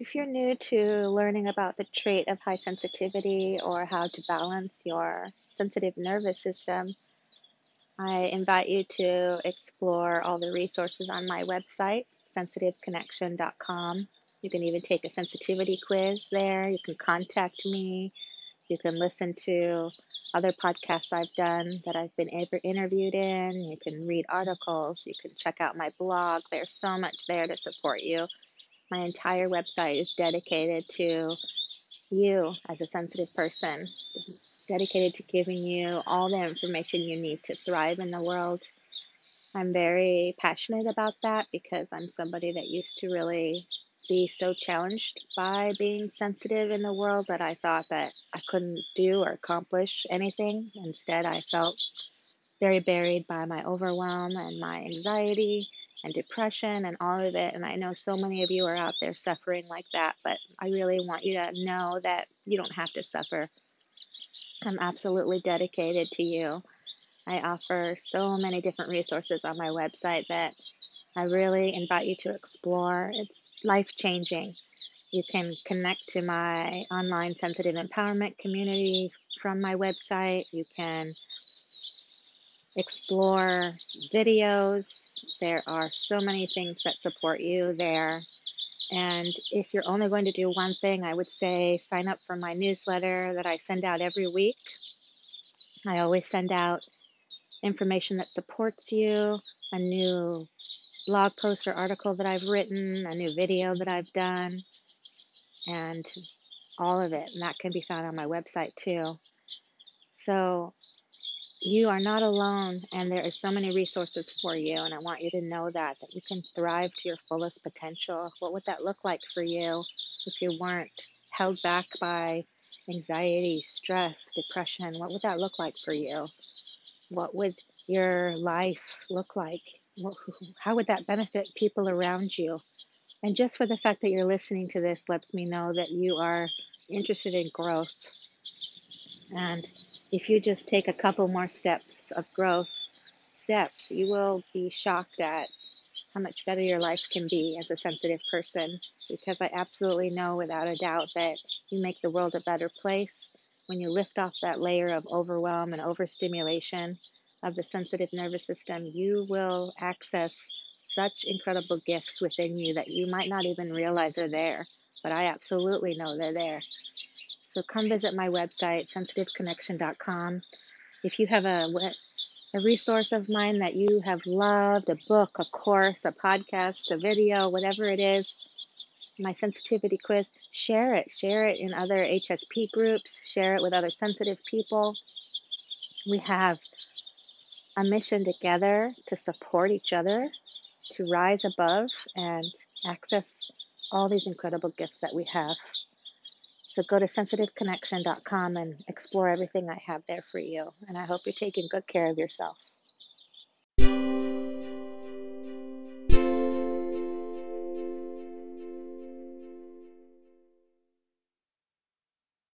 If you're new to learning about the trait of high sensitivity or how to balance your sensitive nervous system, I invite you to explore all the resources on my website, sensitiveconnection.com. You can even take a sensitivity quiz there. You can contact me. You can listen to other podcasts I've done that I've been interviewed in. You can read articles. You can check out my blog. There's so much there to support you my entire website is dedicated to you as a sensitive person, dedicated to giving you all the information you need to thrive in the world. I'm very passionate about that because I'm somebody that used to really be so challenged by being sensitive in the world that I thought that I couldn't do or accomplish anything. Instead, I felt very buried by my overwhelm and my anxiety and depression and all of it. And I know so many of you are out there suffering like that, but I really want you to know that you don't have to suffer. I'm absolutely dedicated to you. I offer so many different resources on my website that I really invite you to explore. It's life changing. You can connect to my online sensitive empowerment community from my website. You can explore videos there are so many things that support you there. And if you're only going to do one thing, I would say sign up for my newsletter that I send out every week. I always send out information that supports you, a new blog post or article that I've written, a new video that I've done, and all of it. And that can be found on my website too. So you are not alone and there are so many resources for you and i want you to know that that you can thrive to your fullest potential. What would that look like for you if you weren't held back by anxiety stress depression? What would that look like for you? What would your life look like? How would that benefit people around you? And just for the fact that you're listening to this lets me know that you are interested in growth and if you just take a couple more steps of growth steps, you will be shocked at how much better your life can be as a sensitive person because I absolutely know without a doubt that you make the world a better place when you lift off that layer of overwhelm and overstimulation of the sensitive nervous system. You will access such incredible gifts within you that you might not even realize are there, but I absolutely know they're there. So come visit my website, sensitiveconnection.com. If you have a, a resource of mine that you have loved, a book, a course, a podcast, a video, whatever it is, my sensitivity quiz, share it. Share it in other HSP groups, share it with other sensitive people. We have a mission together to support each other, to rise above and access all these incredible gifts that we have. So go to sensitiveconnection.com and explore everything I have there for you. And I hope you're taking good care of yourself.